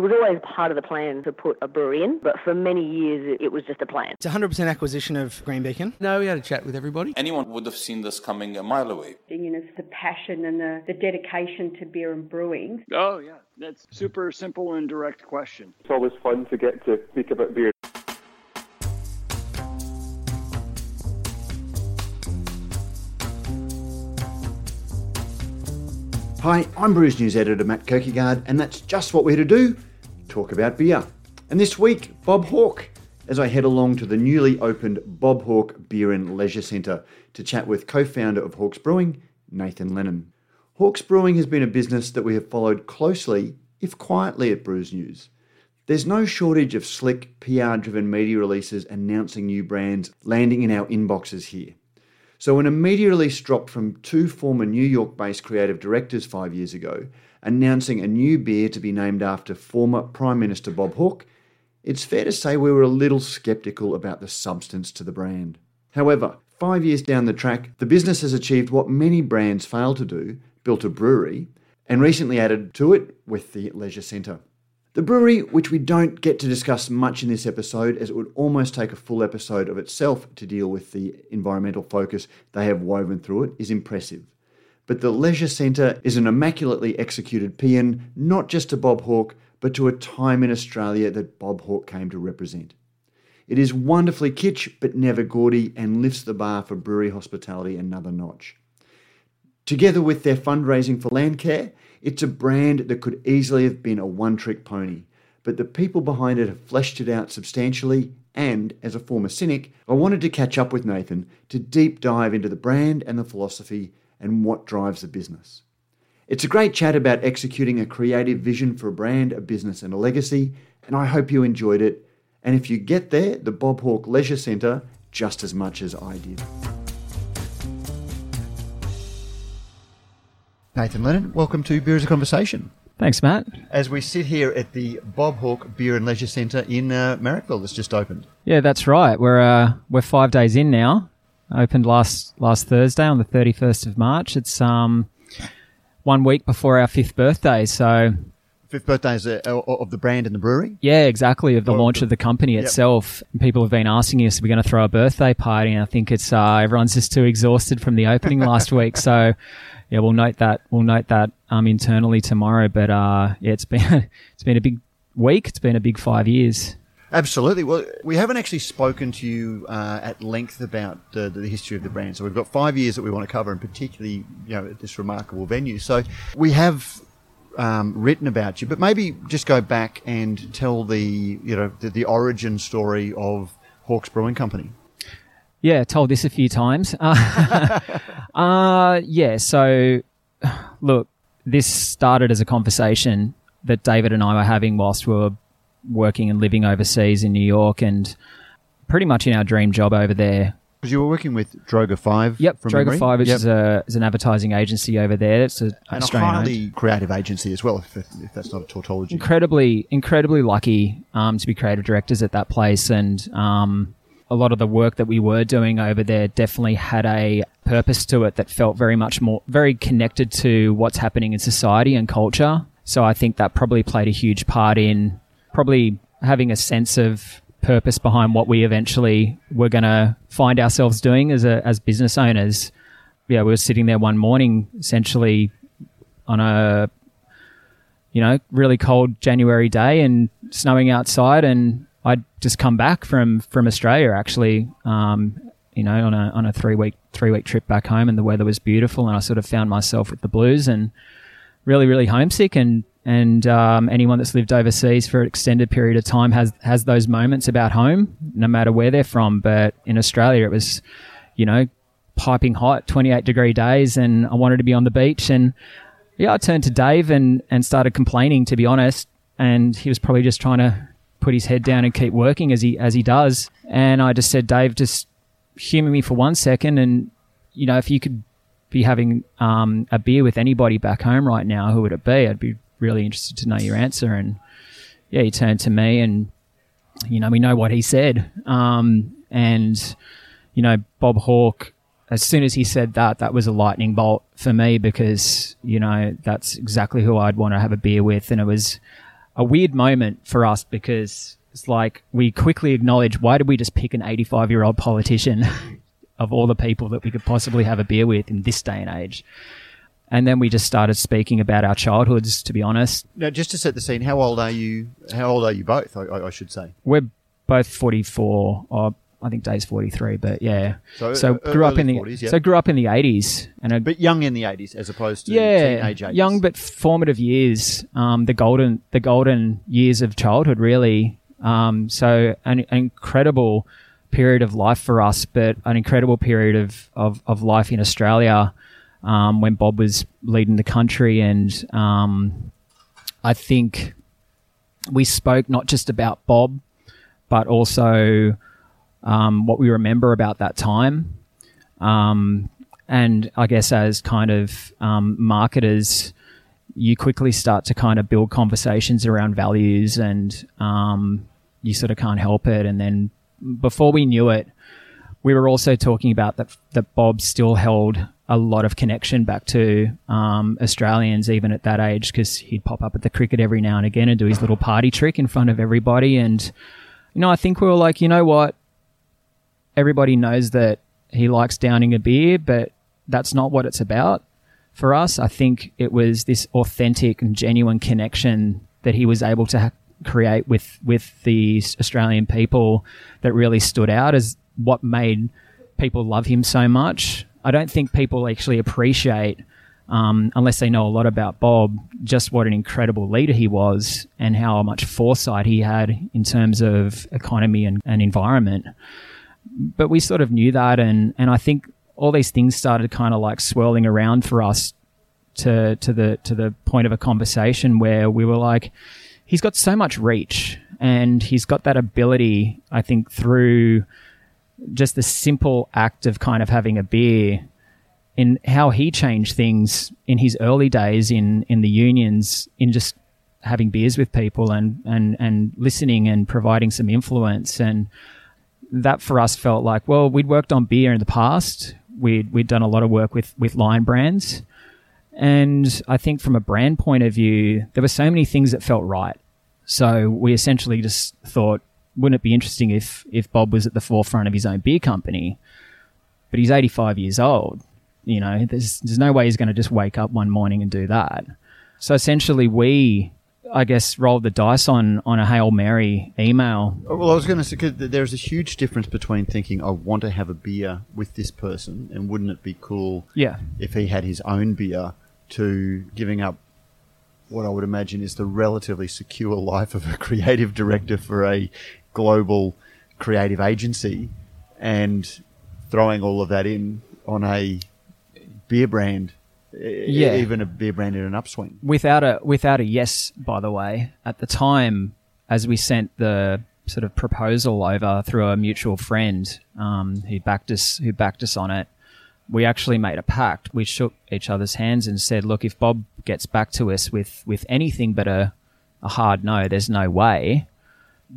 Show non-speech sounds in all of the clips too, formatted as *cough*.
It was always part of the plan to put a brewery in, but for many years it, it was just a plan. It's 100% acquisition of Green Beacon. No, we had a chat with everybody. Anyone would have seen this coming a mile away. You know, the passion and the, the dedication to beer and brewing. Oh, yeah. That's super simple and direct question. It's always fun to get to speak about beer. Hi, I'm Brews News editor Matt Kirkegaard, and that's just what we're here to do talk about beer. And this week, Bob Hawke, as I head along to the newly opened Bob Hawke Beer and Leisure Centre to chat with co founder of Hawke's Brewing, Nathan Lennon. Hawke's Brewing has been a business that we have followed closely, if quietly, at Brews News. There's no shortage of slick, PR driven media releases announcing new brands landing in our inboxes here. So, when a media release dropped from two former New York based creative directors five years ago, announcing a new beer to be named after former Prime Minister Bob Hawke, it's fair to say we were a little sceptical about the substance to the brand. However, five years down the track, the business has achieved what many brands fail to do built a brewery, and recently added to it with the Leisure Centre. The brewery, which we don't get to discuss much in this episode, as it would almost take a full episode of itself to deal with the environmental focus they have woven through it, is impressive. But the Leisure Centre is an immaculately executed paean, not just to Bob Hawke, but to a time in Australia that Bob Hawke came to represent. It is wonderfully kitsch, but never gaudy, and lifts the bar for brewery hospitality another notch. Together with their fundraising for Landcare, it's a brand that could easily have been a one trick pony, but the people behind it have fleshed it out substantially. And as a former cynic, I wanted to catch up with Nathan to deep dive into the brand and the philosophy and what drives a business. It's a great chat about executing a creative vision for a brand, a business, and a legacy, and I hope you enjoyed it. And if you get there, the Bob Hawke Leisure Centre just as much as I did. Nathan Lennon, welcome to Beer as a Conversation. Thanks, Matt. As we sit here at the Bob Hawke Beer and Leisure Centre in uh, Marrickville that's just opened. Yeah, that's right. We're uh, we're five days in now. Opened last last Thursday on the thirty first of March. It's um one week before our fifth birthday, so Fifth birthday is uh, of the brand and the brewery? yeah, exactly of the Or launch the- of the company Yep. itself. People have been asking us, "Are we going to throw a birthday party?" And I think it's uh, everyone's just too exhausted from the opening last *laughs* week. So yeah, we'll note that we'll note that um internally tomorrow. But uh, yeah, it's been *laughs* it's been a big week. It's been a big five years. Absolutely. Well, we haven't actually spoken to you uh, at length about the, the history of the brand. So we've got five years that we want to cover, and particularly, you know, at this remarkable venue. So we have um, written about you, but maybe just go back and tell the, you know, the, the origin story of Hawke's Brewing Company. Yeah, told this a few times. Uh, *laughs* uh, yeah, so look, this started as a conversation that David and I were having whilst we were working and living overseas in New York and pretty much in our dream job over there. Because you were working with Droga Five. Yep, from Droga memory. 5, which Yep. is, a, is an advertising agency over there. It's a and a Australian owned. creative agency as well, if, if that's not a tautology. incredibly incredibly lucky um, to be creative directors at that place and um, a lot of the work that we were doing over there definitely had a purpose to it that felt very much more very connected to what's happening in society and culture so i think that probably played a huge part in probably having a sense of purpose behind what we eventually were going to find ourselves doing as a as business owners. Yeah we were sitting there one morning essentially on a you know, really cold January day and snowing outside, and I'd just come back from from Australia actually, um, you know, on a on a three week three week trip back home, and the weather was beautiful, and I sort of found myself with the blues and really really homesick, and and um, anyone that's lived overseas for an extended period of time has has those moments about home, no matter where they're from. But in Australia, it was, you know, piping hot, twenty eight degree days, and I wanted to be on the beach and yeah, I turned to Dave and, and started complaining, to be honest. And he was probably just trying to put his head down and keep working as he as he does. And I just said, Dave, just humor me for one second. And you know, if you could be having um, a beer with anybody back home right now, who would it be? I'd be really interested to know your answer. And yeah, he turned to me, and you know, we know what he said. Um, and you know, Bob Hawke as soon as he said that, that was a lightning bolt for me because, you know, that's exactly who I'd want to have a beer with. And it was, a weird moment for us because it's like we quickly acknowledge why did we just pick an 85 year old politician *laughs* of all the people that we could possibly have a beer with in this day and age. And then we just started speaking about our childhoods, to be honest. Now, just to set the scene, how old are you? How old are you both? I, I I should say. We're both 44, or I think Dave's 43, but yeah. So, So, uh, grew up in the 40s, yeah. so grew up in the 80s and a, But young in the eighties, as opposed to yeah, teenage 80s. young but formative years, um, the golden the golden years of childhood, really. Um, so an, an incredible period of life for us, but an incredible period of of, of life in Australia um, when Bob was leading the country, and um, I think we spoke not just about Bob, but also um, what we remember about that time. Um, and I guess as kind of um, marketers, you quickly start to kind of build conversations around values, and um, you sort of can't help it. And then before we knew it, we were also talking about that that Bob still held a lot of connection back to um, Australians, even at that age, because he'd pop up at the cricket every now and again and do his little party trick in front of everybody. And you know, I think we were like, you know what? Everybody knows that he likes downing a beer, but that's not what it's about for us. I think it was this authentic and genuine connection that he was able to ha- create with with the Australian people that really stood out as what made people love him so much. I don't think people actually appreciate, um, unless they know a lot about Bob, just what an incredible leader he was and how much foresight he had in terms of economy and, and environment. But we sort of knew that, and and I think all these things started kind of like swirling around for us to to the to the point of a conversation where we were like, he's got so much reach, and he's got that ability. I think through just the simple act of kind of having a beer in how he changed things in his early days in in the unions in just having beers with people and and and listening and providing some influence. And that for us felt like well we'd worked on beer in the past. We'd we'd done a lot of work with with Lion brands. And I think from a brand point of view there were so many things that felt right so we essentially just thought wouldn't it be interesting if if Bob was at the forefront of his own beer company? But he's 85 years old. You know, there's there's no way he's going to just wake up one morning and do that. So essentially, we, I guess, rolled the dice on on a hail mary email. Oh, well, I was going to say 'cause there's a huge difference between thinking I want to have a beer with this person, and wouldn't it be cool Yeah, if he had his own beer, to giving up what I would imagine is the relatively secure life of a *laughs* creative director for a global creative agency, and throwing all of that in on a beer brand, Yeah. even a beer brand in an upswing. without a without a yes. By the way, at the time, as we sent the sort of proposal over through a mutual friend um, who backed us who backed us on it, we actually made a pact. We shook each other's hands and said, "Look, if Bob gets back to us with with anything but a a hard no, there's no way.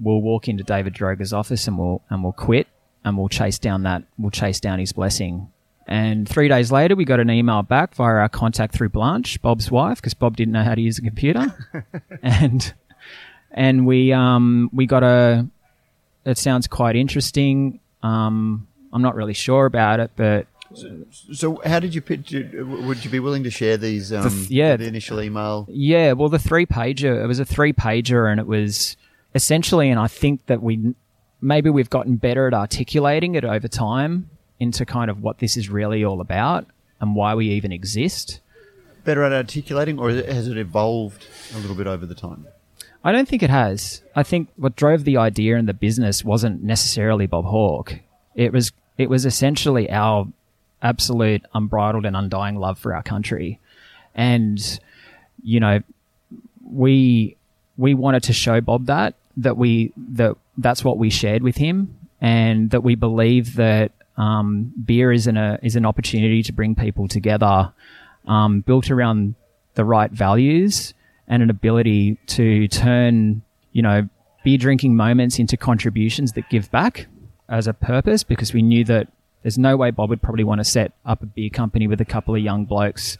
We'll walk into David Droga's office and we'll and we'll quit and we'll chase down that we'll chase down his blessing." And three days later, we got an email back via our contact through Blanche, Bob's wife, because Bob didn't know how to use a computer, *laughs* and and we um we got a. It sounds quite interesting. Um, I'm not really sure about it, but So, how did you pitch? it? Would you be willing to share these? Um, th- yeah. the initial email. Yeah, well, the three pager, it was a three pager, and it was essentially, and I think that we maybe we've gotten better at articulating it over time into kind of what this is really all about and why we even exist. Better at articulating, or has it evolved a little bit over the time? I don't think it has. I think what drove the idea and the business wasn't necessarily Bob Hawke. It was it was essentially our absolute unbridled and undying love for our country. And you know, we we wanted to show Bob that that we that that's what we shared with him and that we believe that um, beer is an a, is an opportunity to bring people together um, built around the right values and an ability to turn, you know, beer drinking moments into contributions that give back as a purpose because we knew that there's no way Bob would probably want to set up a beer company with a couple of young blokes,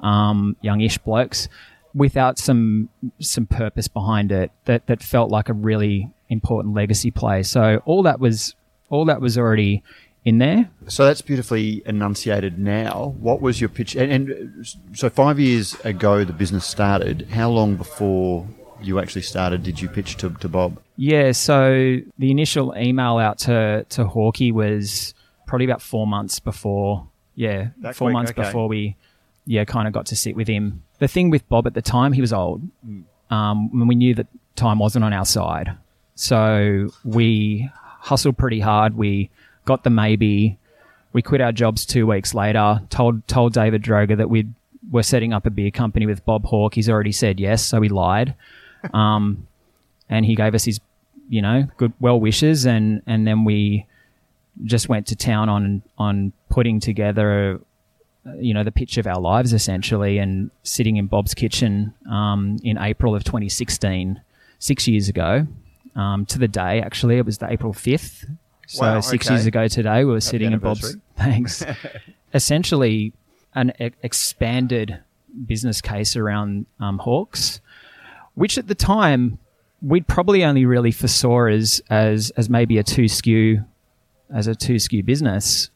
um, youngish blokes without some some purpose behind it that that felt like a really important legacy play. So all that was all that was already in there. So that's beautifully enunciated now. What was your pitch? And, and so five years ago, the business started. How long before you actually started did you pitch to, to Bob? Yeah, so the initial email out to to Hawkey was probably about four months before. Yeah, That four quick, months okay. before we, yeah, kind of got to sit with him. The thing with Bob at the time, he was old. Um, we knew that time wasn't on our side, so we hustled pretty hard. We got the maybe. We quit our jobs two weeks later. Told told David Droga that we were setting up a beer company with Bob Hawke. He's already said yes, so we lied. *laughs* Um, and he gave us his, you know, good well wishes, and and then we just went to town on on putting together, uh, you know, the pitch of our lives essentially, and sitting in Bob's kitchen um, in April of 2016, six years ago, um, to the day actually, it was the April 5th. So Wow, six okay. years ago today, we were sitting in Bob's. *laughs* Thanks. *laughs* essentially, an e- expanded business case around um, Hawke's, which at the time we'd probably only really foresaw as as as maybe a two SKU as a two SKU business.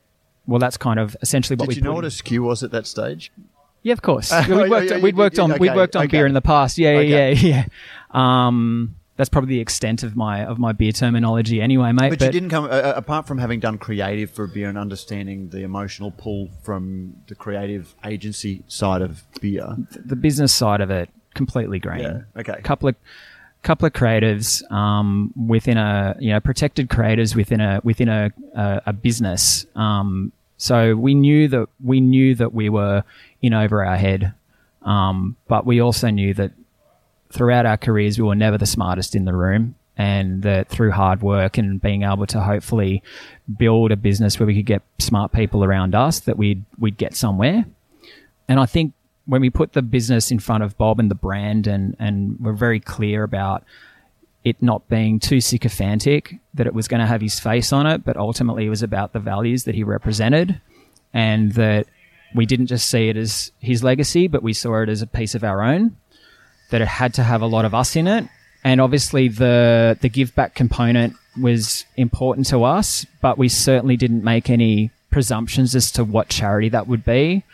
Well, that's kind of essentially what Did we Did you know what a SKU was at that stage? yeah, of course. *laughs* Oh, we'd yeah, worked, yeah, we'd yeah, worked on we'd worked on okay. beer in the past. Yeah, Okay. yeah, *laughs* yeah. Um, that's probably the extent of my of my beer terminology, anyway, mate. But, you didn't come, uh, uh, apart from having done creative for beer and understanding the emotional pull from the creative agency side of beer. the business side of it completely green. Yeah, okay. A couple of couple of creatives um, within a you know protected creators within a within a a, a business. Um, so we knew that we knew that we were in over our head, um, but we also knew that throughout our careers we were never the smartest in the room. And that through hard work and being able to hopefully build a business where we could get smart people around us, that we'd we'd get somewhere. And I think when we put the business in front of Bob and the brand, and and we're very clear about it not being too sycophantic, that it was going to have his face on it, but ultimately it was about the values that he represented, and that we didn't just see it as his legacy, but we saw it as a piece of our own. That it had to have a lot of us in it, and obviously the the give back component was important to us, but we certainly didn't make any presumptions as to what charity that would be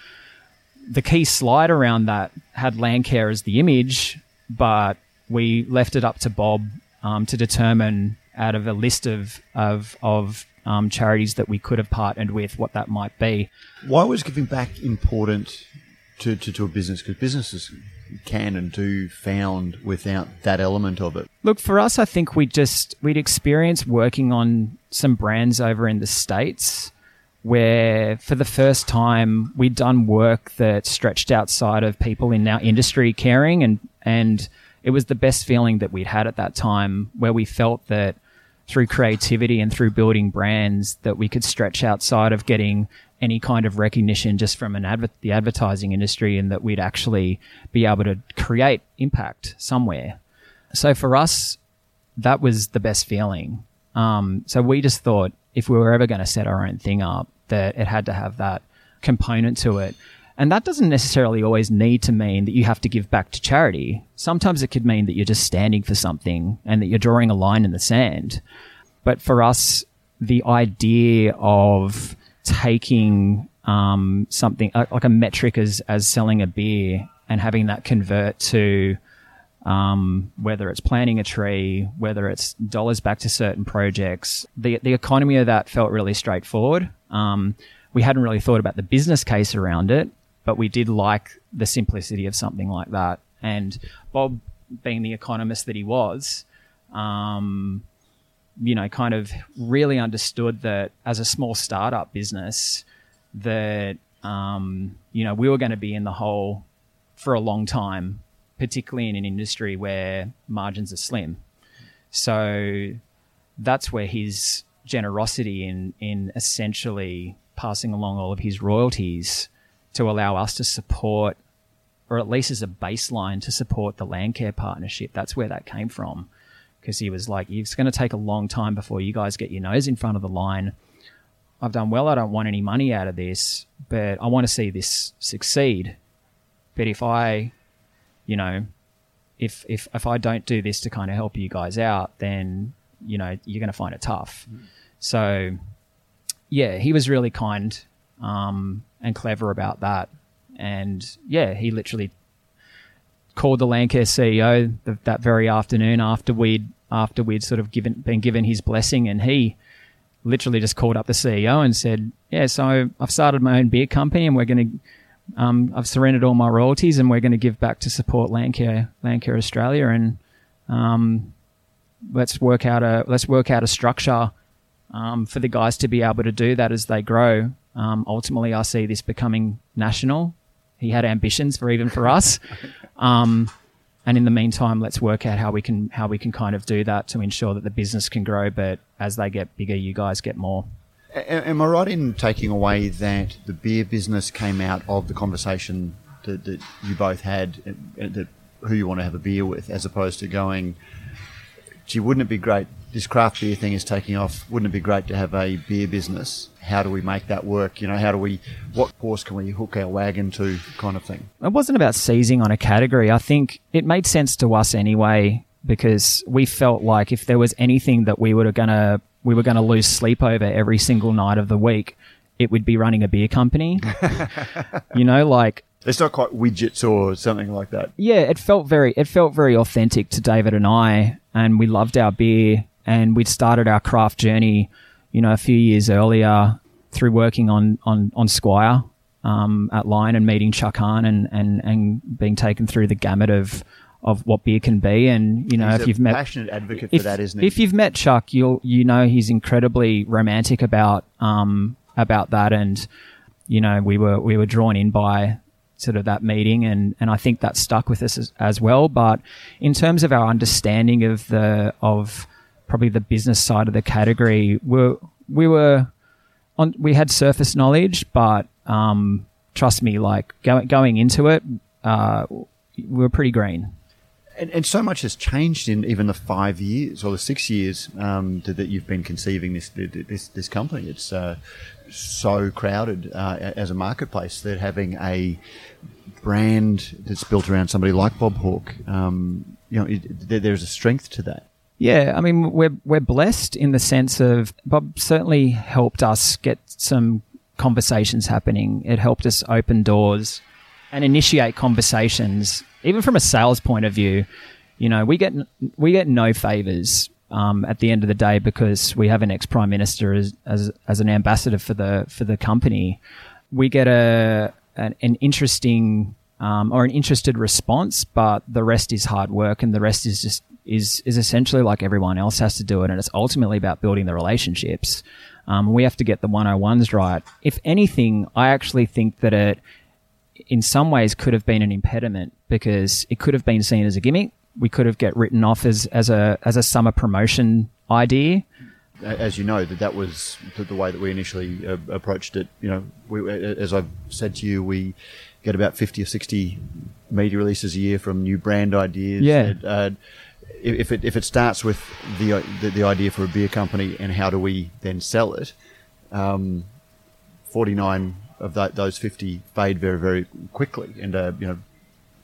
the key slide around that had Landcare as the image, but we left it up to Bob um, to determine out of a list of of, of um, charities that we could have partnered with what that might be. Why was giving back important to, to, to a business? Because businesses can and do found without that element of it. Look, for us, I think we just we'd experienced working on some brands over in the states where for the first time we'd done work that stretched outside of people in our industry caring and and it was the best feeling that we'd had at that time where we felt that through creativity and through building brands that we could stretch outside of getting any kind of recognition just from an adver- the advertising industry and that we'd actually be able to create impact somewhere. So for us, that was the best feeling. Um, so we just thought if we were ever going to set our own thing up, that it had to have that component to it. And that doesn't necessarily always need to mean that you have to give back to charity. Sometimes it could mean that you're just standing for something and that you're drawing a line in the sand. But for us, the idea of taking um, something uh, like a metric as, as selling a beer and having that convert to um, whether it's planting a tree, whether it's dollars back to certain projects. The the economy of that felt really straightforward. Um, we hadn't really thought about the business case around it, but we did like the simplicity of something like that. And Bob, being the economist that he was, um, you know, kind of really understood that as a small startup business, that um, you know we were going to be in the hole for a long time, particularly in an industry where margins are slim. So that's where his generosity in in essentially passing along all of his royalties to allow us to support or at least as a baseline to support the Landcare partnership. That's where that came from. Because he was like, it's going to take a long time before you guys get your nose in front of the line. I've done well. I don't want any money out of this, but I want to see this succeed. But if I you know, if if if I don't do this to kind of help you guys out, then you know you're going to find it tough. So, yeah, he was really kind um, and clever about that, and yeah, he literally called the Landcare CEO th- that very afternoon after we'd after we'd sort of given been given his blessing, and he literally just called up the CEO and said, "Yeah, so I've started my own beer company, and we're going to." Um, I've surrendered all my royalties, and we're going to give back to support Landcare, Landcare Australia, and um, let's work out a let's work out a structure um, for the guys to be able to do that as they grow. Um, ultimately, I see this becoming national. He had ambitions for even for us, *laughs* um, and in the meantime, let's work out how we can how we can kind of do that to ensure that the business can grow. But as they get bigger, you guys get more. A- Am I right in taking away that the beer business came out of the conversation that, that you both had, uh, that who you want to have a beer with, as opposed to going, gee, wouldn't it be great? This craft beer thing is taking off. Wouldn't it be great to have a beer business? How do we make that work? You know, how do we, what horse can we hook our wagon to, kind of thing? it wasn't about seizing on a category. I think it made sense to us anyway because we felt like if there was anything that we were gonna we were gonna lose sleep over every single night of the week, it would be running a beer company. *laughs* you know, like It's not quite widgets or something like that. yeah, it felt very it felt very authentic to David and I, and we loved our beer, and we'd started our craft journey, you know, a few years earlier through working on on on Squire um, at Lion and meeting Chuck Hahn and and and being taken through the gamut of of what beer can be, and you know, He's if you've met passionate advocate if, for that, isn't he? If you've met Chuck, you'll you know he's incredibly romantic about um about that, and you know we were we were drawn in by sort of that meeting, and and I think that stuck with us as, as well. But in terms of our understanding of the of probably the business side of the category, we we were on we had surface knowledge, but um, trust me, like going going into it, uh, we were pretty green. And, and so much has changed in even the five years or the six years um, that, that you've been conceiving this this this company. It's uh, so crowded uh, as a marketplace that having a brand that's built around somebody like Bob Hawke, um, you know, it, there, there's a strength to that. Yeah, I mean we're we're blessed in the sense of Bob certainly helped us get some conversations happening. It helped us open doors and initiate conversations, even from a sales point of view. You know, we get we get no favors um, at the end of the day because we have an ex prime minister as, as as an ambassador for the for the company. We get a an, an interesting um, or an interested response, but the rest is hard work, and the rest is just is is essentially like everyone else has to do it, and it's ultimately about building the relationships. Um, we have to get the one on ones right. If anything, I actually think that it, in some ways, could have been an impediment because it could have been seen as a gimmick. We could have get written off as as a as a summer promotion idea. As you know, that that was the, the way that we initially uh, approached it. You know, we, as I've said to you, we get about fifty or sixty media releases a year from new brand ideas. Yeah. And, uh, if it if it starts with the, the the idea for a beer company and how do we then sell it, um, forty nine of that, those fifty fade very very quickly, and uh, you know.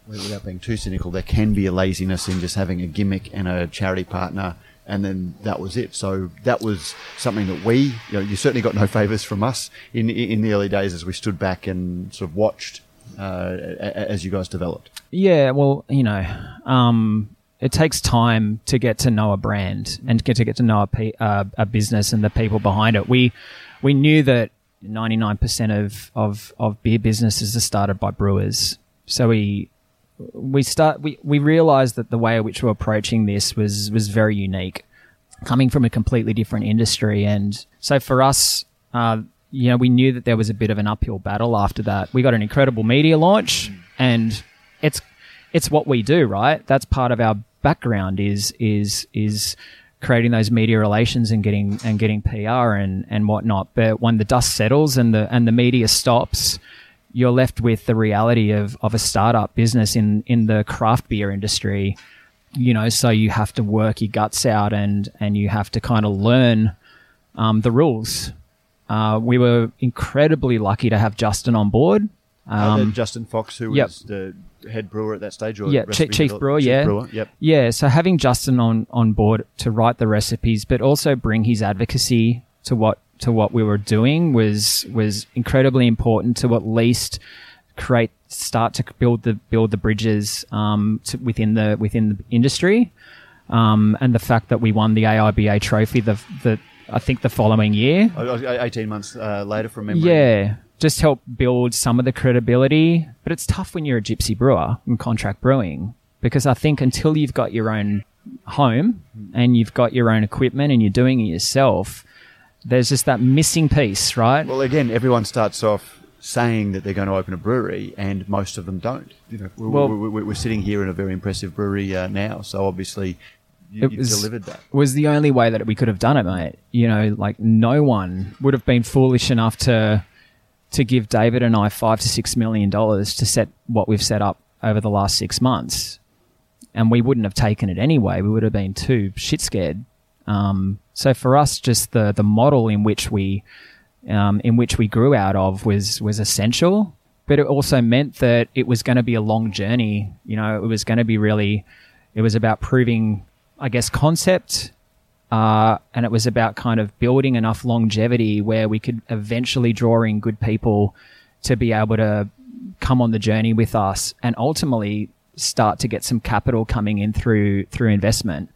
Without being too cynical, there can be a laziness in just having a gimmick and a charity partner, and then that was it. So that was something that we, you know, you certainly got no favors from us in in the early days as we stood back and sort of watched uh, as you guys developed. Yeah, well, you know, um, it takes time to get to know a brand and get to get to know a, pe- uh, a business and the people behind it. We we knew that ninety nine percent of, of of beer businesses are started by brewers, so we we start we, we realized that the way in which we're approaching this was was very unique, coming from a completely different industry, and so for us. Uh, you know, we knew that there was a bit of an uphill battle after that. We got an incredible media launch, and it's it's what we do, right? That's part of our background is is is creating those media relations and getting and getting PR and and whatnot. But when the dust settles and the and the media stops, you're left with the reality of of a startup business in in the craft beer industry. You know, so you have to work your guts out and and you have to kind of learn um, the rules. Uh, we were incredibly lucky to have Justin on board. Uh, Um, Justin Fox, who yep. was the head brewer at that stage, or yeah, chief, chief brewer, chief yeah, brewer, yep. yeah. So having Justin on on board to write the recipes, but also bring his advocacy to what to what we were doing was was incredibly important to at least create start to build the build the bridges um, to, within the within the industry, um, and the fact that we won the AIBA trophy the the I think the following year. I- Eighteen months uh, later, from memory. Yeah, just help build some of the credibility. But it's tough when you're a gypsy brewer in contract brewing because I think until you've got your own home and you've got your own equipment and you're doing it yourself, there's just that missing piece, right? Well, again, everyone starts off saying that they're going to open a brewery, and most of them don't. You know, we're, Well- we're, we're sitting here in a very impressive brewery uh, now, so obviously you, It you've was- delivered that. was the only way that we could have done it, mate. You know, like no one would have been foolish enough to to give David and I five to six million dollars to set what we've set up over the last six months, and we wouldn't have taken it anyway. We would have been too shit scared. Um, so for us, just the the model in which we um, in which we grew out of was was essential, but it also meant that it was going to be a long journey. You know, it was going to be really, it was about proving, I guess, concept, uh, and it was about kind of building enough longevity where we could eventually draw in good people to be able to come on the journey with us, and ultimately start to get some capital coming in through through investment.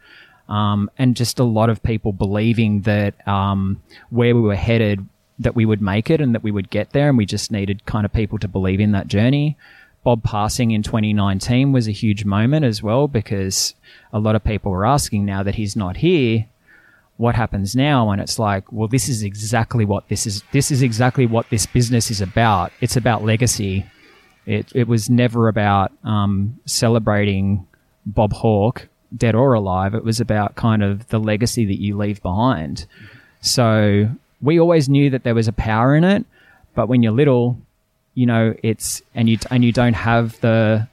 Um, and just a lot of people believing that um, where we were headed, that we would make it and that we would get there, and we just needed kind of people to believe in that journey. Bob passing in 2019 was a huge moment as well because a lot of people were asking now that he's not here, what happens now? And it's like, well, this is exactly what this is. This is exactly what this business is about. It's about legacy. It it was never about um, celebrating Bob Hawke, dead or alive. It was about kind of the legacy that you leave behind. So we always knew that there was a power in it, but when you're little, you know, it's and you and you don't have the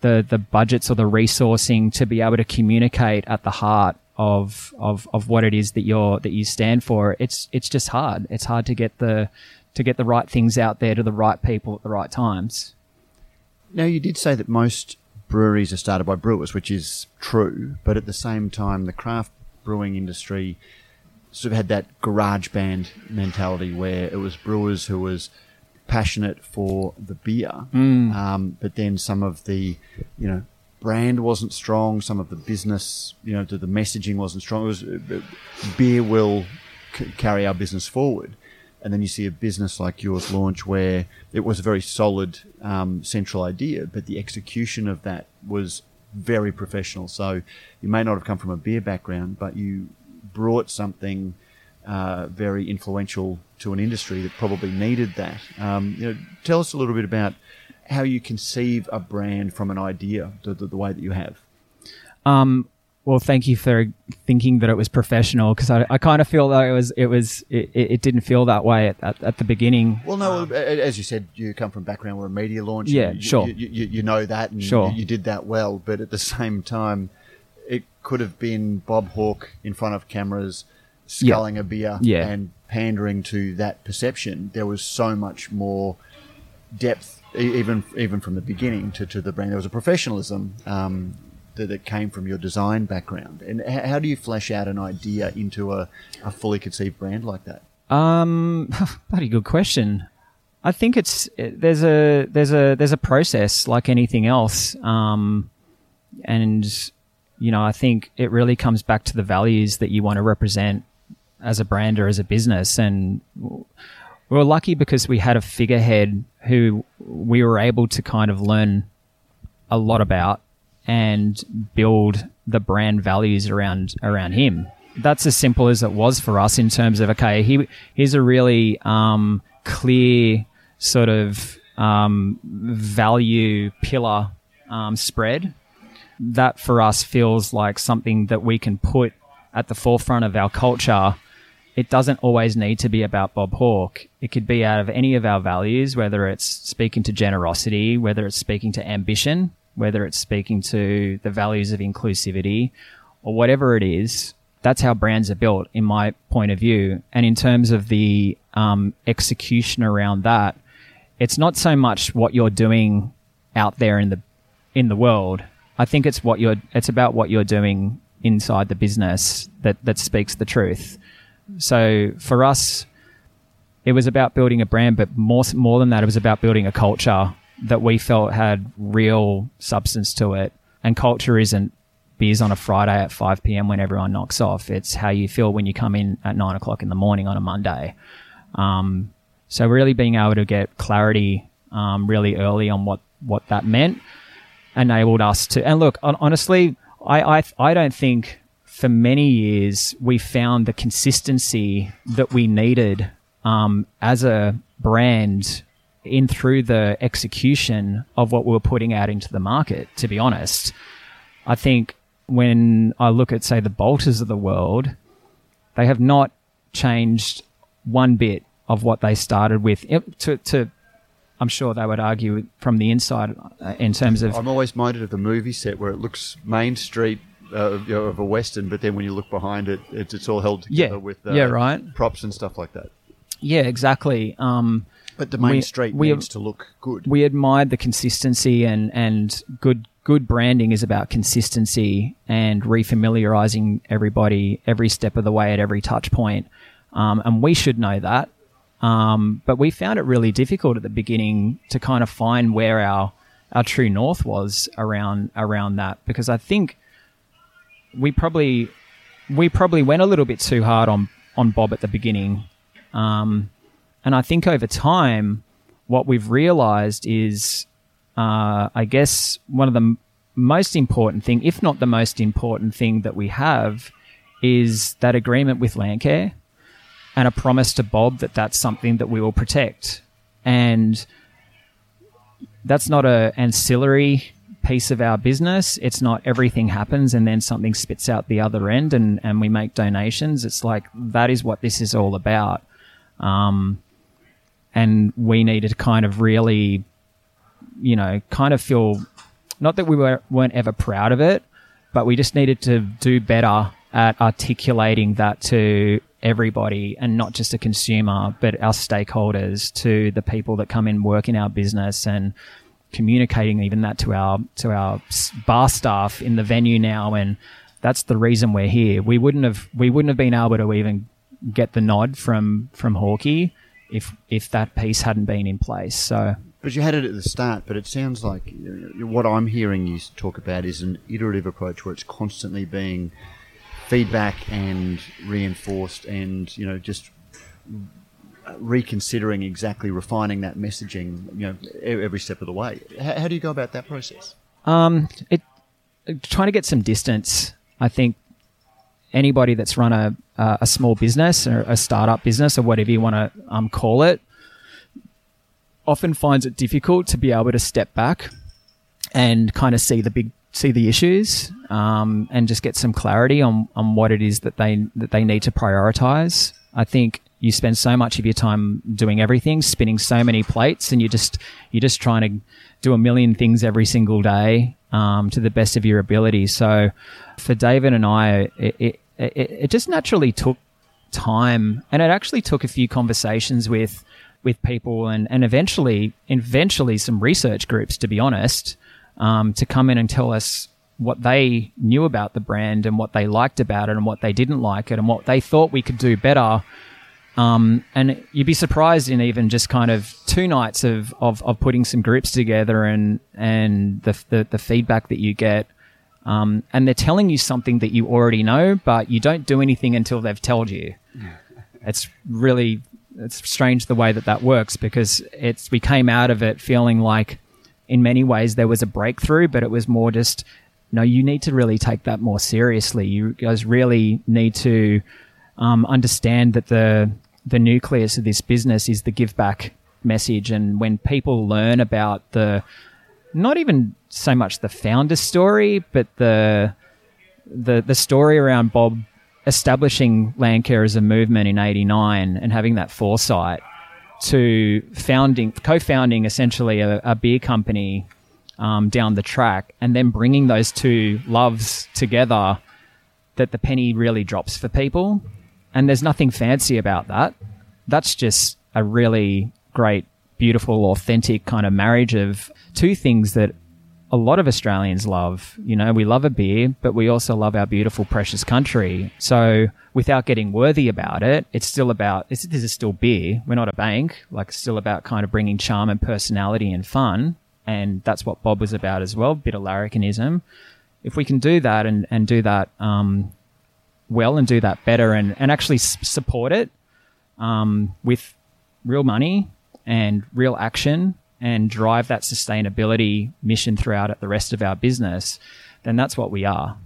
the the budgets or the resourcing to be able to communicate at the heart of of of what it is that you're that you stand for. It's it's just hard. It's hard to get the to get the right things out there to the right people at the right times. Now, you did say that most breweries are started by brewers, which is true, but at the same time, the craft brewing industry sort of had that garage band mentality where it was brewers who was passionate for the beer, um, but then some of the, you know, brand wasn't strong, some of the business, you know, the, the messaging wasn't strong. It was uh, beer will c- carry our business forward. And then you see a business like yours launch where it was a very solid um, central idea, but the execution of that was very professional. So you may not have come from a beer background, but you brought something uh, very influential to an industry that probably needed that. Um, you know, tell us a little bit about how you conceive a brand from an idea, the, the, the way that you have. Um, well, thank you for thinking that it was professional because I, I kind of feel that it was it was it, it didn't feel that way at, at, at the beginning. Well, no, a- as you said, you come from a background where a media launch. Yeah, you, sure. You, you, you know that, and Sure. you, you did that well. But at the *laughs* same time, it could have been Bob Hawke in front of cameras, sculling a beer, Yeah. and pandering to that perception. There was so much more depth, even even from the beginning to, to the brand. There was a professionalism um, that, that came from your design background. And how do you flesh out an idea into a, a fully conceived brand like that? Um, *laughs* bloody good question. I think it's there's a there's a there's a process like anything else, um, and you know I think it really comes back to the values that you want to represent as a brand or as a business, and we were lucky because we had a figurehead who we were able to kind of learn a lot about and build the brand values around around him. That's as simple as it was for us in terms of okay, he here's a really um, clear sort of um, value pillar um, spread. That for us feels like something that we can put at the forefront of our culture. It doesn't always need to be about Bob Hawke. It could be out of any of our values, whether it's speaking to generosity, whether it's speaking to ambition, whether it's speaking to the values of inclusivity, or whatever it is. That's how brands are built, in my point of view. And in terms of the um, execution around that, it's not so much what you're doing out there in the in the world. I think it's what you're it's about what you're doing inside the business that that speaks the truth. So for us, it was about building a brand, but more more than that, it was about building a culture that we felt had real substance to it. And culture isn't beers on a Friday at 5 p.m. when everyone knocks off. It's how you feel when you come in at nine o'clock in the morning on a Monday. Um, so really being able to get clarity um, really early on what what that meant enabled us to. And look, honestly, I I, I don't think for many years we found the consistency that we needed um, as a brand in through the execution of what we were putting out into the market. To be honest, I think when I look at say the Balters of the world, they have not changed one bit of what they started with. To, to I'm sure they would argue from the inside uh, in terms of. I'm always minded of the movie set where it looks Main Street uh, you know, of a western, but then when you look behind it, it's, it's all held together Yeah. with uh, Yeah, right. props and stuff like that. Yeah, exactly. Um, But the Main We- Street we- needs to look good. we admired the consistency and and good good branding is about consistency and refamiliarizing everybody every step of the way at every touch point. Um, and we should know that. Um, but we found it really difficult at the beginning to kind of find where our our true north was around around that because I think we probably we probably went a little bit too hard on on Bob at the beginning. Um, and I think over time, what we've realized is, uh, I guess, one of the m- most important thing, if not the most important thing that we have, is that agreement with Landcare and a promise to Bob that that's something that we will protect. And that's not a ancillary piece of our business. It's not everything happens and then something spits out the other end and, and we make donations. It's like that is what this is all about. Um, and we needed to kind of really, you know, kind of feel not that we were, weren't ever proud of it, but we just needed to do better at articulating that to everybody and not just a consumer, but our stakeholders, to the people that come in work in our business and communicating even that to our to our bar staff in the venue now and that's the reason we're here. We wouldn't have we wouldn't have been able to even get the nod from from Hawkeye if if that piece hadn't been in place. So But you had it at the start, but it sounds like you know, what I'm hearing you talk about is an iterative approach where it's constantly being feedback and reinforced and, you know, just reconsidering exactly refining that messaging, you know, every step of the way. How, how do you go about that process? Um, it trying to get some distance. I think anybody that's run a a small business or a startup business or whatever you want to um, call it often finds it difficult to be able to step back and kind of see the big see the issues um, and just get some clarity on, on what it is that they that they need to prioritize. I think you spend so much of your time doing everything, spinning so many plates, and you just you're just trying to do a million things every single day um, to the best of your ability. So for David and I, it, it, it, it just naturally took time and it actually took a few conversations with with people and, and eventually eventually some research groups to be honest um, to come in and tell us what they knew about the brand and what they liked about it and what they didn't like it and what they thought we could do better. Um, and you'd be surprised in even just kind of two nights of, of, of putting some groups together and and the, the, the feedback that you get um, and they're telling you something that you already know but you don't do anything until they've told you. It's really it's strange the way that that works because it's we came out of it feeling like in many ways there was a breakthrough but it was more just no you need to really take that more seriously. You guys really need to um, understand that the the nucleus of this business is the give back message. And when people learn about the not even so much the founder story but the the the story around Bob establishing Landcare as a movement in '89 and having that foresight to founding, co-founding essentially a, a beer company um, down the track, and then bringing those two loves together, that the penny really drops for people. And there's nothing fancy about that. That's just a really great, beautiful, authentic kind of marriage of two things that a lot of Australians love. You know, we love a beer, but we also love our beautiful, precious country. So without getting worthy about it, it's still about, this is still beer. We're not a bank. Like it's still about kind of bringing charm and personality and fun. And that's what Bob was about as well. Bit of larrikinism. If we can do that and, and do that, um, well and do that better and, and actually s- support it, um, with real money and real action and drive that sustainability mission throughout at the rest of our business, then that's what we are.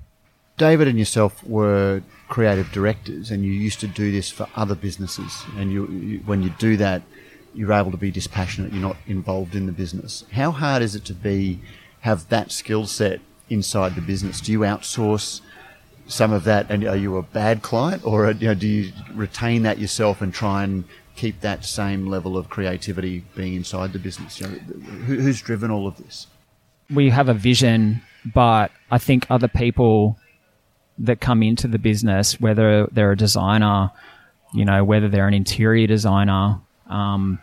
David and yourself were creative directors, and you used to do this for other businesses. And you, you, when you do that, you're able to be dispassionate. You're not involved in the business. How hard is it to be have that skill set inside the business? Do you outsource some of that, and are you a bad client, or you know, do you retain that yourself and try and keep that same level of creativity being inside the business? You know, who, who's driven all of this? We have a vision, but I think other people that come into the business, whether they're a designer, you know, whether they're an interior designer, um,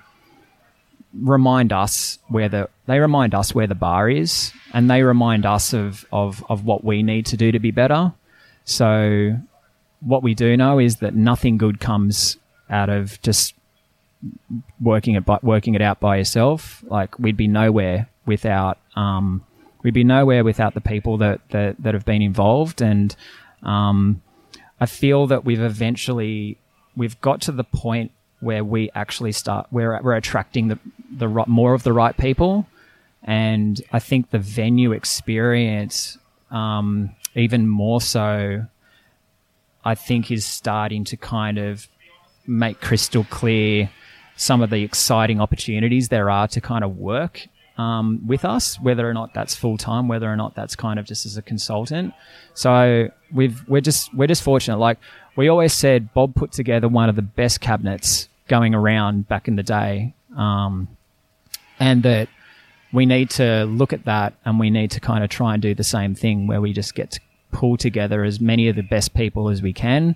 remind us where the they remind us where the bar is, and they remind us of of of what we need to do to be better. So, what we do know is that nothing good comes out of just working it working it out by yourself. Like we'd be nowhere without um, we'd be nowhere without the people that that, that have been involved. And um, I feel that we've eventually we've got to the point where we actually start we're we're attracting the the more of the right people. And I think the venue experience, um, even more so, I think is starting to kind of make crystal clear some of the exciting opportunities there are to kind of work um, with us, whether or not that's full time, whether or not that's kind of just as a consultant. So we've we're just we're just fortunate. Like we always said, Bob put together one of the best cabinets going around back in the day, um, and that we need to look at that and we need to kind of try and do the same thing where we just get to pull together as many of the best people as we can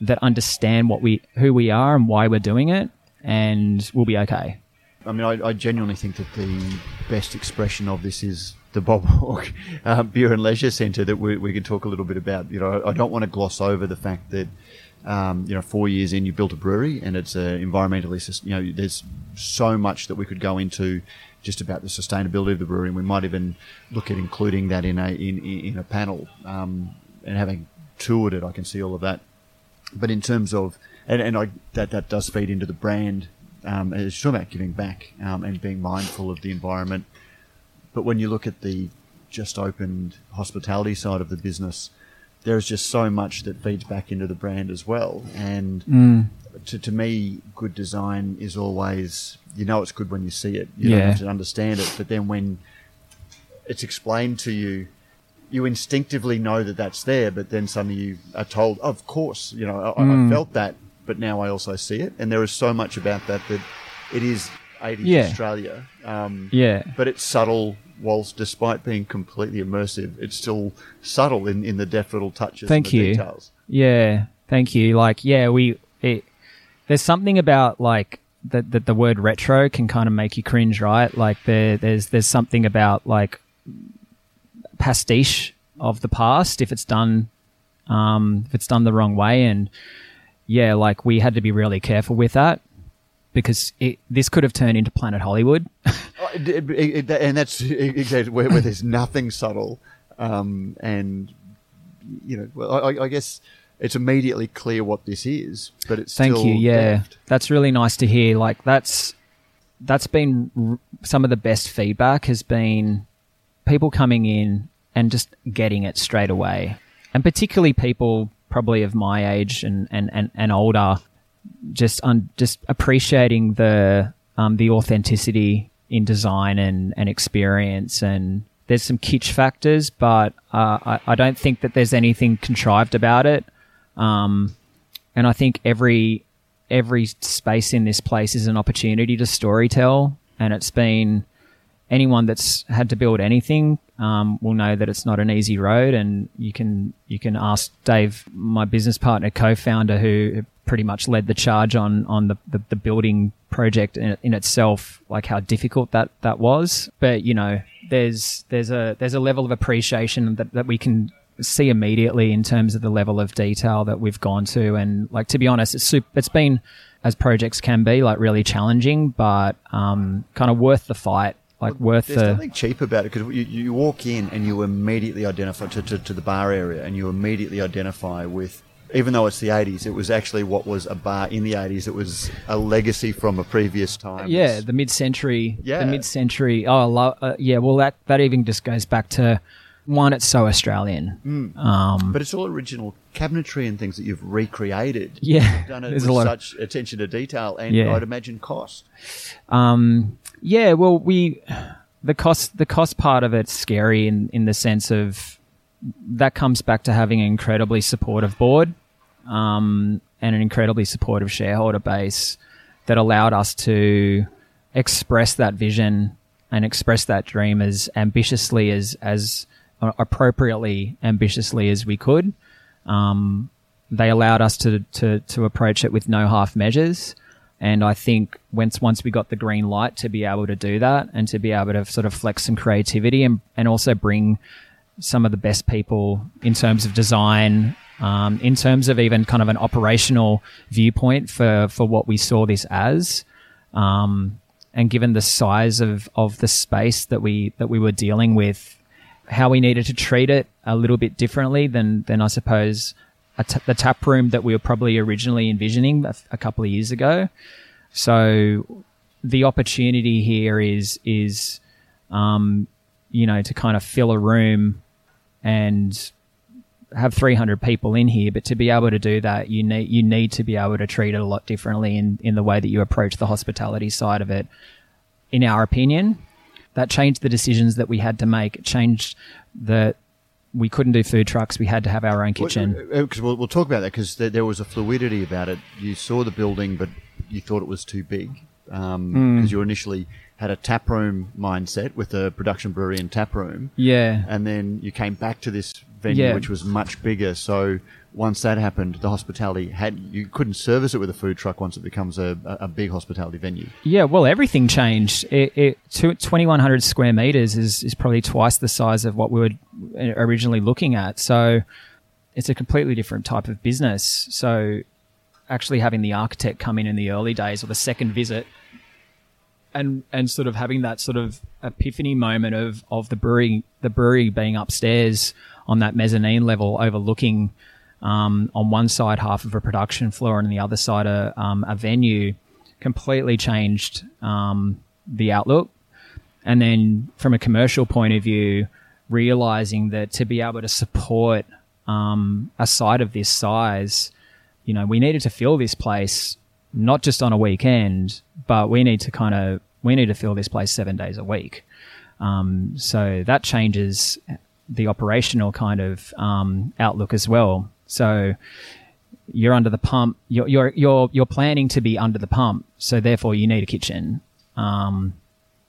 that understand what we who we are and why we're doing it and we'll be okay. I mean, I, I genuinely think that the best expression of this is the Bob *laughs* Hawke uh, Beer and Leisure Centre that we, we can talk a little bit about. You know, I, don't want to gloss over the fact that um, you know, four years in, you built a brewery, and it's uh, environmentally, you know, there's so much that we could go into just about the sustainability of the brewery, and we might even look at including that in a in, in a panel. Um, and having toured it, I can see all of that. But in terms of and, and I, that that does feed into the brand. Um, it's talking about giving back um, and being mindful of the environment. But when you look at the just opened hospitality side of the business, there is just so much that feeds back into the brand as well. And mm. to, to me, good design is always you know it's good when you see it. You yeah. don't have to understand it, but then when it's explained to you, you instinctively know that that's there. But then suddenly you are told, "Of course, you know I, Mm. I felt that, but now I also see it." And there is so much about that that it is 80s Yeah. Australia. Um, Yeah. but it's subtle. Whilst despite being completely immersive, it's still subtle in, in the deft little touches Thank and the you. details. Yeah, thank you. Like, yeah, we it, there's something about like that that the word retro can kind of make you cringe, right? Like there there's there's something about like pastiche of the past if it's done um if it's done the wrong way and yeah, like we had to be really careful with that because it, this could have turned into Planet Hollywood. *laughs* Oh, it- it- and that's exactly where, where there's nothing subtle, um, and you know, well, I, I guess it's immediately clear what this is, but it's Thank still you. Yeah, that's really nice to hear. Like that's that's been r- some of the best feedback has been people coming in and just getting it straight away, and particularly people probably of my age and and and, and older, just un, just appreciating the um, the authenticity in design and and experience and. There's some kitsch factors, but uh, I, I don't think that there's anything contrived about it. Um, and I think every every space in this place is an opportunity to storytell. And it's been anyone that's had to build anything um, will know that it's not an easy road. And you can you can ask Dave, my business partner, co-founder, who pretty much led the charge on on the, the, the building project in, in itself, like how difficult that that was. But you know, there's there's a there's a level of appreciation that, that we can see immediately in terms of the level of detail that we've gone to, and like to be honest, it's super, it's been as projects can be like really challenging, but um, kind of worth the fight. Like worth it. There's the nothing cheap about it because you, you walk in and you immediately identify to, to, to the bar area and you immediately identify with, even though it's the 80s, it was actually what was a bar in the 80s. It was a legacy from a previous time. Yeah, the mid-century. Yeah. the mid-century. Oh, love, uh, yeah. Well, that that even just goes back to one. It's so Australian. Mm. Um, but it's all original cabinetry and things that you've recreated. Yeah, You've done it with such attention to detail and Yeah. I'd imagine cost. Um, yeah. Well, we the cost the cost part of it's scary in in the sense of that comes back to having an incredibly supportive board um, and an incredibly supportive shareholder base that allowed us to express that vision and express that dream as ambitiously as as uh, appropriately ambitiously as we could. Um, they allowed us to, to to approach it with no half measures, and I think once once we got the green light to be able to do that and to be able to sort of flex some creativity and and also bring some of the best people in terms of design, um, in terms of even kind of an operational viewpoint for for what we saw this as. Um, and given the size of, of the space that we that we were dealing with, how we needed to treat it a little bit differently than than I suppose the tap room that we were probably originally envisioning a, a couple of years ago. So the opportunity here is is um, you know to kind of fill a room and have 300 people in here but to be able to do that you need you need to be able to treat it a lot differently in in the way that you approach the hospitality side of it in our opinion that changed the decisions that we had to make it changed the we couldn't do food trucks we had to have our own kitchen uh, uh, Because we'll, we'll talk about that because there, there was a fluidity about it. You saw the building, but you thought it was too big because Hmm. you initially had a tap room mindset with a production brewery and tap room. yeah and then you came back to this venue Yeah. which was much bigger so once that happened the hospitality had you couldn't service it with a food truck once it becomes a, a big hospitality venue Yeah, well, everything changed. It, it 2,100 square meters is, is probably twice the size of what we were originally looking at. So it's a completely different type of business. So actually having the architect come in in the early days or the second visit and and sort of having that sort of epiphany moment of of the brewery the brewery being upstairs on that mezzanine level overlooking um, on one side half of a production floor and on the other side a, um, a venue completely changed um, the outlook. And then from a commercial point of view realizing that to be able to support um, a site of this size you know we needed to fill this place not just on a weekend but we need to kind of we need to fill this place seven days a week. Um, so that changes the operational kind of um, outlook as well so you're under the pump. You're, you're you're you're planning to be under the pump. So therefore you need a kitchen. Um,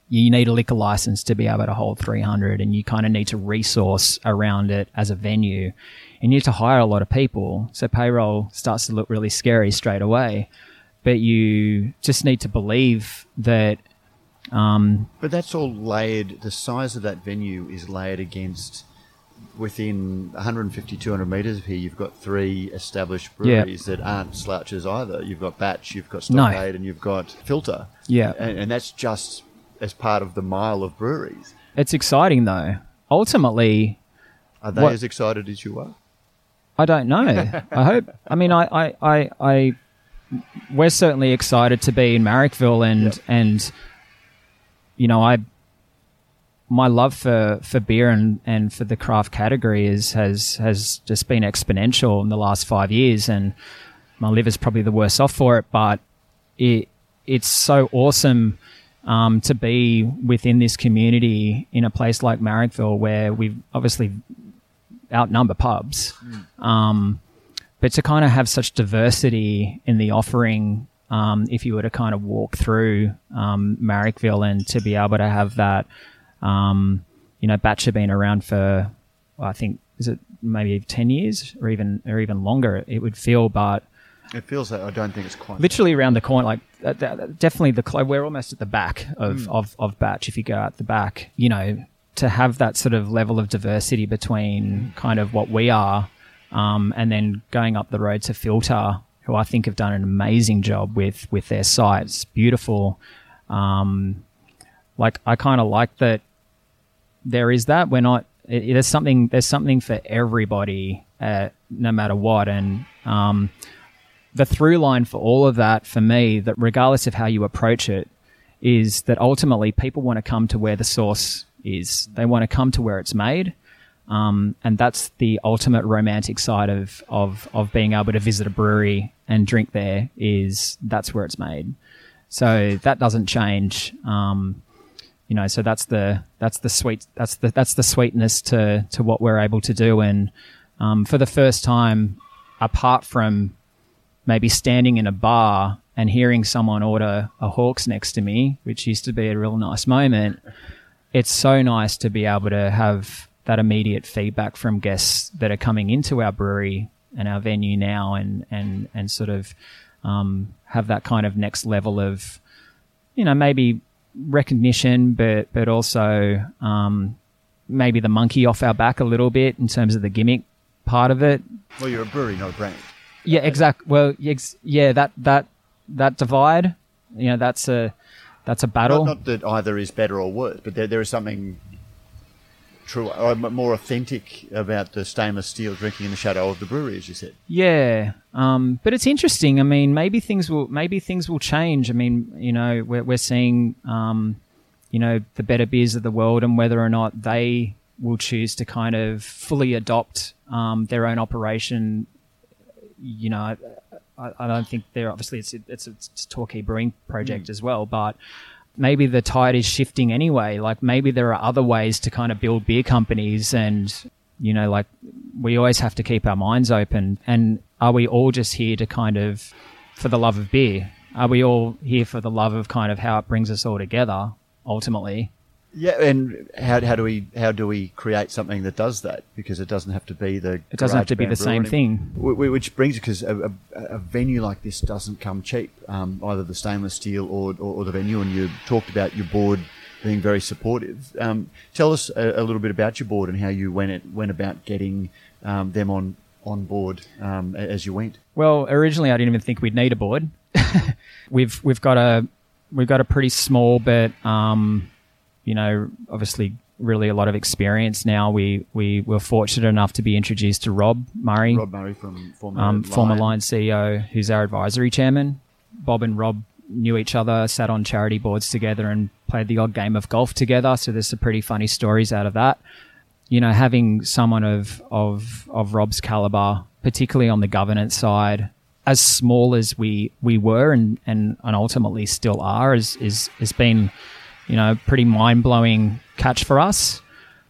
you need a liquor license to be able to hold 300 and you kind of need to resource around it as a venue. And you need to hire a lot of people. So payroll starts to look really scary straight away. But you just need to believe that um, but that's all layered the size of that venue is layered against within 150 200 meters of here you've got three established Yeah. breweries that aren't slouches either you've got batch you've got No. stockade and you've got Philter Yeah. and, and that's just as part of the mile of breweries it's exciting though ultimately are they What- as excited as you are I don't know. I hope. I mean, I, I, I, I, we're certainly excited to be in Marrickville, and Yep. and you know, I, my love for for beer and and for the craft category is has has just been exponential in the last five years, and my liver's probably the worst off for it, but it it's so awesome. Um, to be within this community in a place like Marrickville, where we've obviously outnumber pubs. Um, but to kind of have such diversity in the offering, um, if you were to kind of walk through um, Marrickville and to be able to have that, um, you know, Batch have been around for, well, I think, is it maybe 10 years or even, or even longer, it would feel, but It feels that I don't think it's quite. literally around the corner. Like uh, th- definitely the we're almost at the back of, of of batch. If you go out the back, you know, to have that sort of level of diversity between kind of what we are, um, and then going up the road to Philter, who I think have done an amazing job with with their sites. Beautiful. Um, like I kind of like that. There is that we're not. It, there's something. There's something for everybody, uh, no matter what, and um, the through line for all of that for me that regardless of how you approach it is that ultimately people want to come to where the source is they want to come to where it's made um, and that's the ultimate romantic side of, of of being able to visit a brewery and drink there is that's where it's made so that doesn't change um, you know so that's the that's the sweet that's the that's the sweetness to to what we're able to do and um, for the first time apart from maybe standing in a bar and hearing someone order a Hawke's next to me, which used to be a real nice moment. It's so nice to be able to have that immediate feedback from guests that are coming into our brewery and our venue now and, and, and sort of um, have that kind of next level of, you know, maybe recognition, but, but also um, maybe the monkey off our back a little bit in terms of the gimmick part of it. well, you're a brewery, not a brand. Yeah, exactly. Well, ex- yeah, that that that divide, you know, that's a that's a battle. Not, not that either is better or worse, but there, there is something true or m- more authentic about the stainless steel drinking in the shadow of the brewery, as you said. Yeah, um, but it's interesting. I mean, maybe things will maybe things will change. I mean, you know, we're we're seeing, um, you know, the better beers of the world, and whether or not they will choose to kind of fully adopt um, their own operation. You know, I, I, don't think they're obviously it's it's a, it's a Torquay Brewing project as well, but maybe the tide is shifting anyway. Like maybe there are other ways to kind of build beer companies and you know, like we always have to keep our minds open. And are we all just here to kind of for the love of beer? Are we all here for the love of kind of how it brings us all together ultimately? Yeah, and how, how do we how do we create something that does that? Because it doesn't have to be the It doesn't have to be the same thing. Wh- wh- Which brings because a, a, a venue like this doesn't come cheap. Um, either the stainless steel or, or, or the venue. And you talked about your board being very supportive. Um, tell us a, a little bit about your board and how you went it, went about getting um, them on on board um, as you went. Well, originally I didn't even think we'd need a board. *laughs* we've we've got a we've got a pretty small but um, you know obviously really a lot of experience now. We we were fortunate enough to be introduced to Rob Murray, Rob Murray from former um, former Lion. Line CEO, who's our advisory chairman. Bob and Rob knew each other, sat on charity boards together, and played the odd game of golf together. So there's some pretty funny stories out of that. You know, having someone of of of Rob's caliber, particularly on the governance side, as small as we we were and and, and ultimately still are, is is has been, you know, pretty mind blowing catch for us.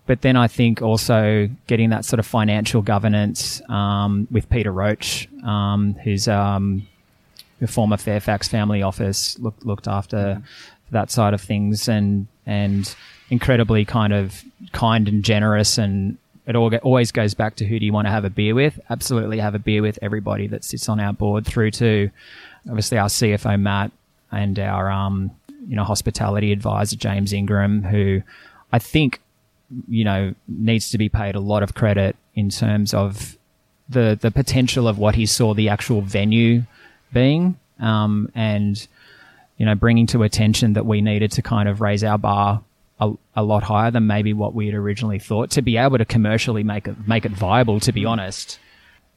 But then I think also getting that sort of financial governance um, with Peter Roach, um, who's um, the former Fairfax family office, looked looked after that side of things, and and incredibly kind of kind and generous, and it all always goes back to who do you want to have a beer with? Absolutely, have a beer with everybody that sits on our board, through to obviously our CFO Matt and our um, you know hospitality advisor James Ingram, who I think you know needs to be paid a lot of credit in terms of the the potential of what he saw the actual venue being, um, and you know bringing to attention that we needed to kind of raise our bar a, a lot higher than maybe what we had originally thought to be able to commercially make it make it viable. To be honest,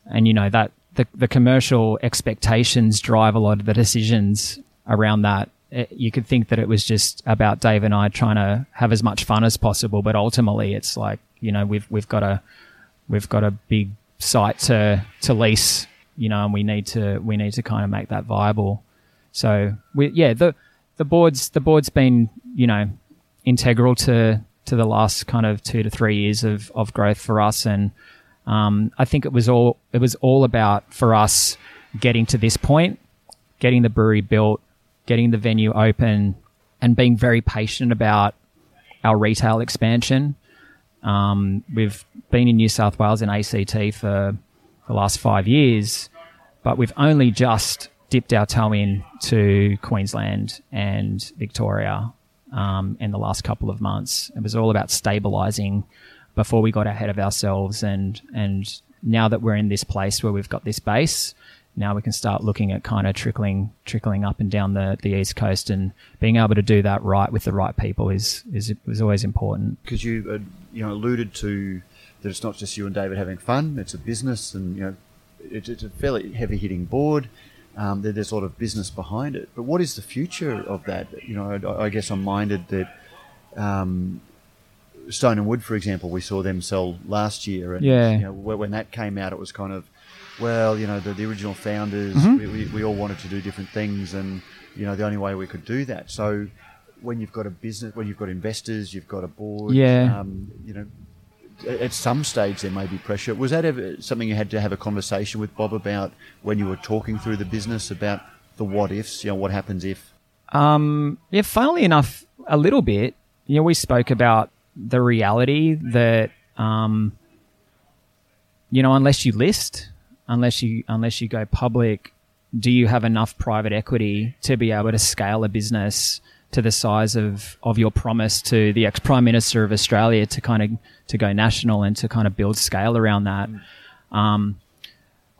and you know that the the commercial expectations drive a lot of the decisions around that. It- you could think that it was just about Dave and I trying to have as much fun as possible, but ultimately it's like you know we've we've got a we've got a big site to to lease, you know, and we need to we need to kind of make that viable. So we yeah the the board's the board's been you know integral to to the last kind of two to three years of of growth for us, and um, I think it was all it was all about for us getting to this point, getting the brewery built, getting the venue open, and being very patient about our retail expansion. Um, we've been in New South Wales and ACT for the last five years, but we've only just dipped our toe in to Queensland and Victoria um, in the last couple of months. It was all about stabilizing before we got ahead of ourselves, and and now that we're in this place where we've got this base, now we can start looking at kind of trickling trickling up and down the, the east coast, and being able to do that right with the right people is is is always important. Because you uh, you know alluded to that it's not just you and David having fun; it's a business, and you know it's, it's a fairly heavy hitting board. Um, there, there's a lot of business behind it. But what is the future of that? You know, I, I guess I'm minded that um, Stone and Wood, for example, we saw them sell last year, and Yeah. you know, when that came out, it was kind of, well, you know, the, the original founders, Mm-hmm. we, we, we all wanted to do different things, and you know, the only way we could do that. So when you've got a business, when you've got investors, you've got a board, Yeah. um, you know. At some stage, there may be pressure. Was that ever something you had to have a conversation with Bob about when you were talking through the business about the what ifs? You know, what happens if? Um, yeah, funnily enough, a little bit. You know, we spoke about the reality that, um, you know, unless you list, unless you unless you go public, do you have enough private equity to be able to scale a business to the size of of your promise to the ex prime minister of Australia to kind of to go national and to kind of build scale around that? Um,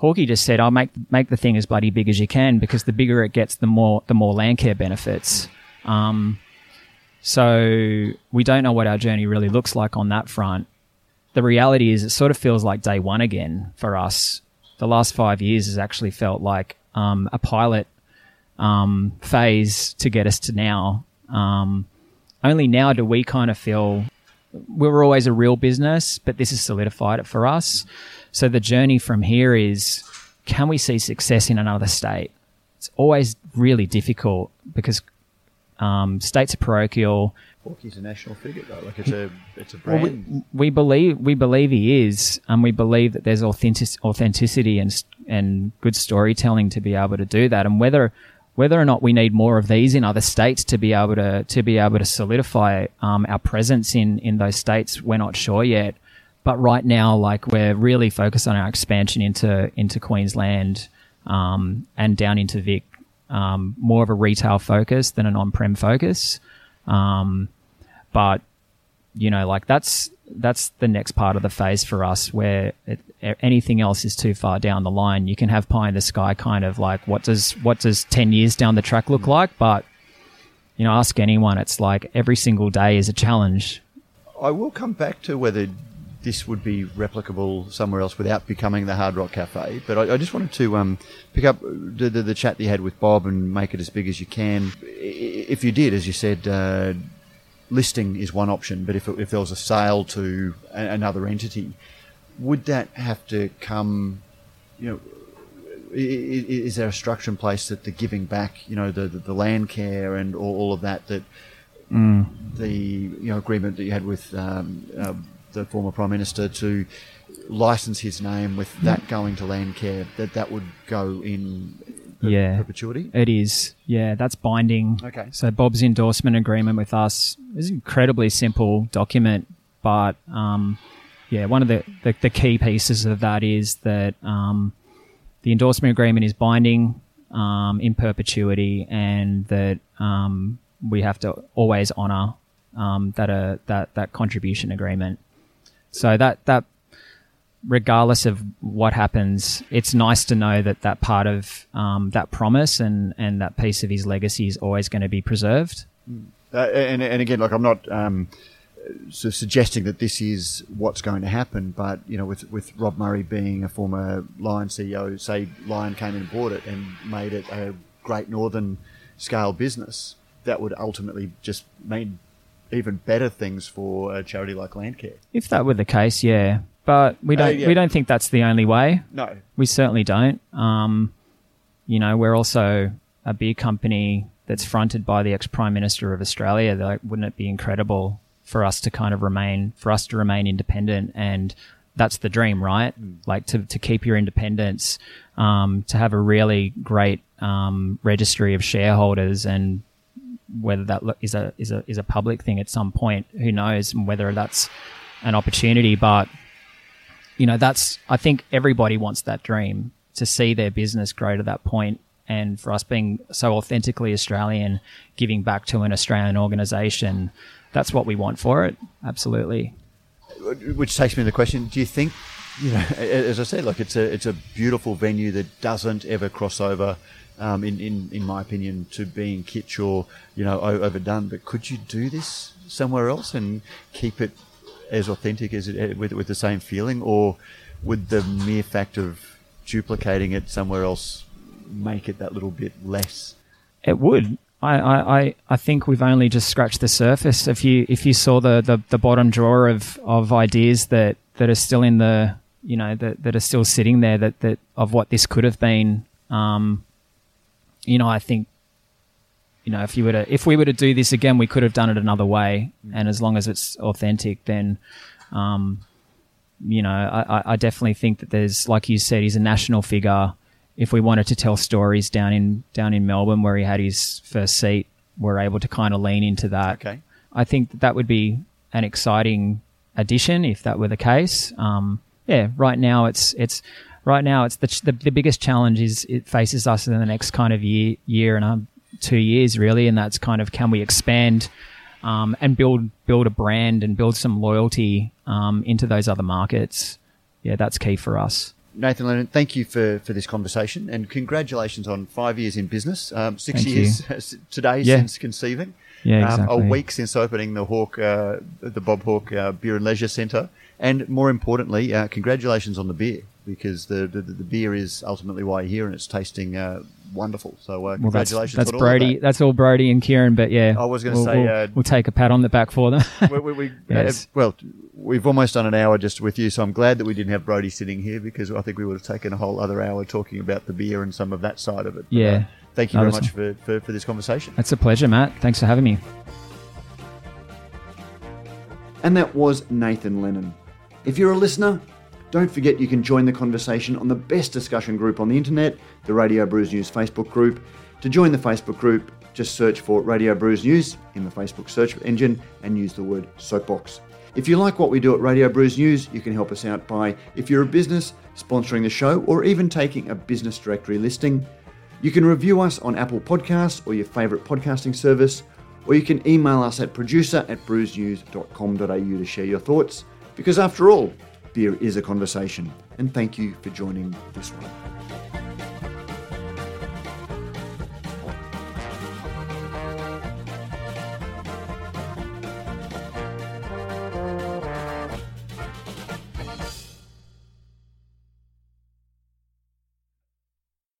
Hawkey just said, "I'll make make the thing as bloody big as you can because the bigger it gets, the more the more Landcare benefits." Um, so we don't know what our journey really looks like on that front. The reality is, it sort of feels like day one again for us. The last five years has actually felt like um, a pilot um, phase to get us to now. Um, only now do we kind of feel we were always a real business, but this has solidified it for us. So the journey from here is can we see success in another state? It's always really difficult because um, states are parochial. Hawkey's a national figure, though. Like it's a it's a Well, brand. we, we believe we believe he is, and we believe that there's authentic, authenticity and and good storytelling to be able to do that. And whether whether or not we need more of these in other states to be able to to be able to solidify um, our presence in in those states, we're not sure yet. But right now, like we're really focused on our expansion into into Queensland um, and down into Vic, um, more of a retail focus than an on-prem focus. Um, but you know, like that's that's the next part of the phase for us where it, anything else is too far down the line. You can have pie in the sky, kind of like what does what does ten years down the track look like? But you know, ask anyone. It's like every single day is a challenge. I will come back to whether this would be replicable somewhere else without becoming the Hard Rock Cafe. But I, I just wanted to um, pick up the, the, the chat that you had with Bob and make it as big as you can. If you did, as you said, uh, listing is one option, but if, it, if there was a sale to a, another entity, would that have to come, you know, is there a structure in place that the giving back, you know, the, the, the Landcare and all, all of that, that the you know agreement that you had with um, uh, the former prime minister to license his name with that going to Landcare, that that would go in per- Yeah. perpetuity. It is, yeah, that's binding. Okay. So Bob's endorsement agreement with us is an incredibly simple document, but um, yeah, one of the, the, the key pieces of that is that um, the endorsement agreement is binding um, in perpetuity, and that um, we have to always honour um, that uh, that that contribution agreement. So that that regardless of what happens, it's nice to know that that part of um, that promise and, and that piece of his legacy is always going to be preserved. Uh, and, and again, like I'm not um, sort of suggesting that this is what's going to happen, but you know, with with Rob Murray being a former Lion CEO, say Lion came in and bought it and made it a Great Northern scale business, that would ultimately just mean even better things for a charity like Landcare. If that were the case, yeah, but we don't yeah. we don't think that's the only way. No, We certainly don't. Um, you know, we're also a beer company that's fronted by the ex Prime Minister of Australia. Like, wouldn't it be incredible for us to kind of remain, for us to remain independent? And that's the dream, right? Like to, to keep your independence, um, to have a really great um, registry of shareholders and whether that is a is a is a public thing at some point, who knows, whether that's an opportunity. But you know, that's I think everybody wants that dream to see their business grow to that point. point and for us being so authentically Australian, giving back to an Australian organisation, that's what we want for it. Absolutely. Which takes me to the question: Do you think, you know, as I said, like it's a it's a beautiful venue that doesn't ever cross over. Um, in, in, in my opinion, to being kitsch or you know overdone, but could you do this somewhere else and keep it as authentic as it with with the same feeling, or would the mere fact of duplicating it somewhere else make it that little bit less? It would. I, I, I think we've only just scratched the surface. If you if you saw the, the, the bottom drawer of, of ideas that, that are still in the you know that, that are still sitting there that, that of what this could have been, um, you know, I think you know if you were to if we were to do this again, we could have done it another way. And as long as it's authentic, then um, you know, I, I definitely think that there's like you said, he's a national figure if we wanted to tell stories down in down in Melbourne where he had his first seat, we're able to kind of lean into that. Okay. I think that, that would be an exciting addition if that were the case. Um, yeah, right now it's it's right now it's the, the, the biggest challenge is it faces us in the next kind of year year and um, two years really, and that's kind of can we expand um, and build build a brand and build some loyalty um, into those other markets. Yeah, that's key for us. Nathan Lennon, thank you for, for this conversation and congratulations on five years in business. Um, six Thank years *laughs* today Yeah. since conceiving. Yeah, Um, exactly. a week since opening the Hawke, uh, the Bob Hawke uh, Beer and Leisure Centre. And more importantly, uh, congratulations on the beer because the, the, the beer is ultimately why you're here and it's tasting uh, wonderful. So uh, Well, congratulations that's on all Brody. of That's all Brody and Kieran. But yeah, I was gonna we'll, say, we'll, uh, we'll take a pat on the back for them. *laughs* we, we, we, *laughs* Yes. uh, well, we've almost done an hour just with you, so I'm glad that we didn't have Brody sitting here because I think we would have taken a whole other hour talking about the beer and some of that side of it. But, Yeah. uh, thank you No, very much for, for, for this conversation. That's a pleasure, Matt. Thanks for having me. And that was Nathan Lennon. If you're a listener, don't forget you can join the conversation on the best discussion group on the internet, the Radio Brews News Facebook group. To join the Facebook group, just search for Radio Brews News in the Facebook search engine and use the word soapbox. If you like what we do at Radio Brews News, you can help us out by, if you're a business, sponsoring the show or even taking a business directory listing. You can review us on Apple Podcasts or your favourite podcasting service, or you can email us at producer at brewsnews.com.au to share your thoughts. Because after all, beer is a conversation. And thank you for joining this one.